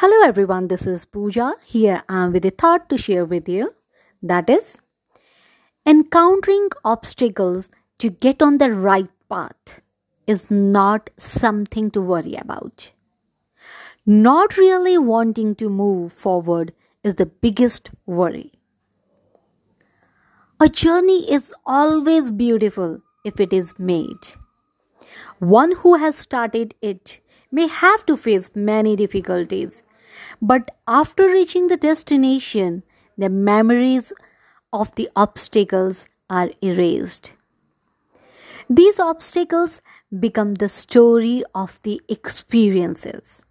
Hello everyone, this is Pooja. Here I am with a thought to share with you. That is encountering obstacles to get on the right path is not something to worry about. Not really wanting to move forward is the biggest worry. A journey is always beautiful if it is made. One who has started it may have to face many difficulties but after reaching the destination, the memories of the obstacles are erased. These obstacles become the story of the experiences.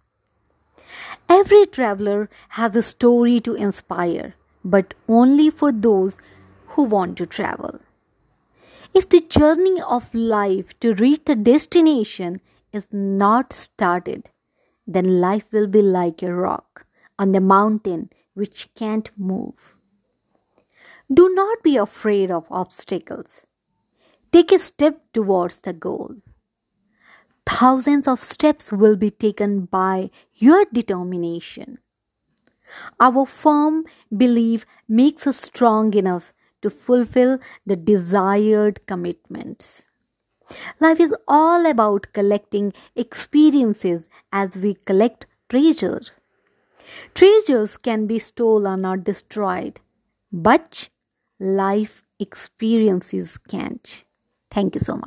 Every traveler has a story to inspire, but only for those who want to travel. If the journey of life to reach a destination is not started, then life will be like a rock on the mountain which can't move. Do not be afraid of obstacles. Take a step towards the goal. Thousands of steps will be taken by your determination. Our firm belief makes us strong enough to fulfill the desired commitments. Life is all about collecting experiences as we collect treasure. Treasures can be stolen or destroyed, but life experiences can't. Thank you so much.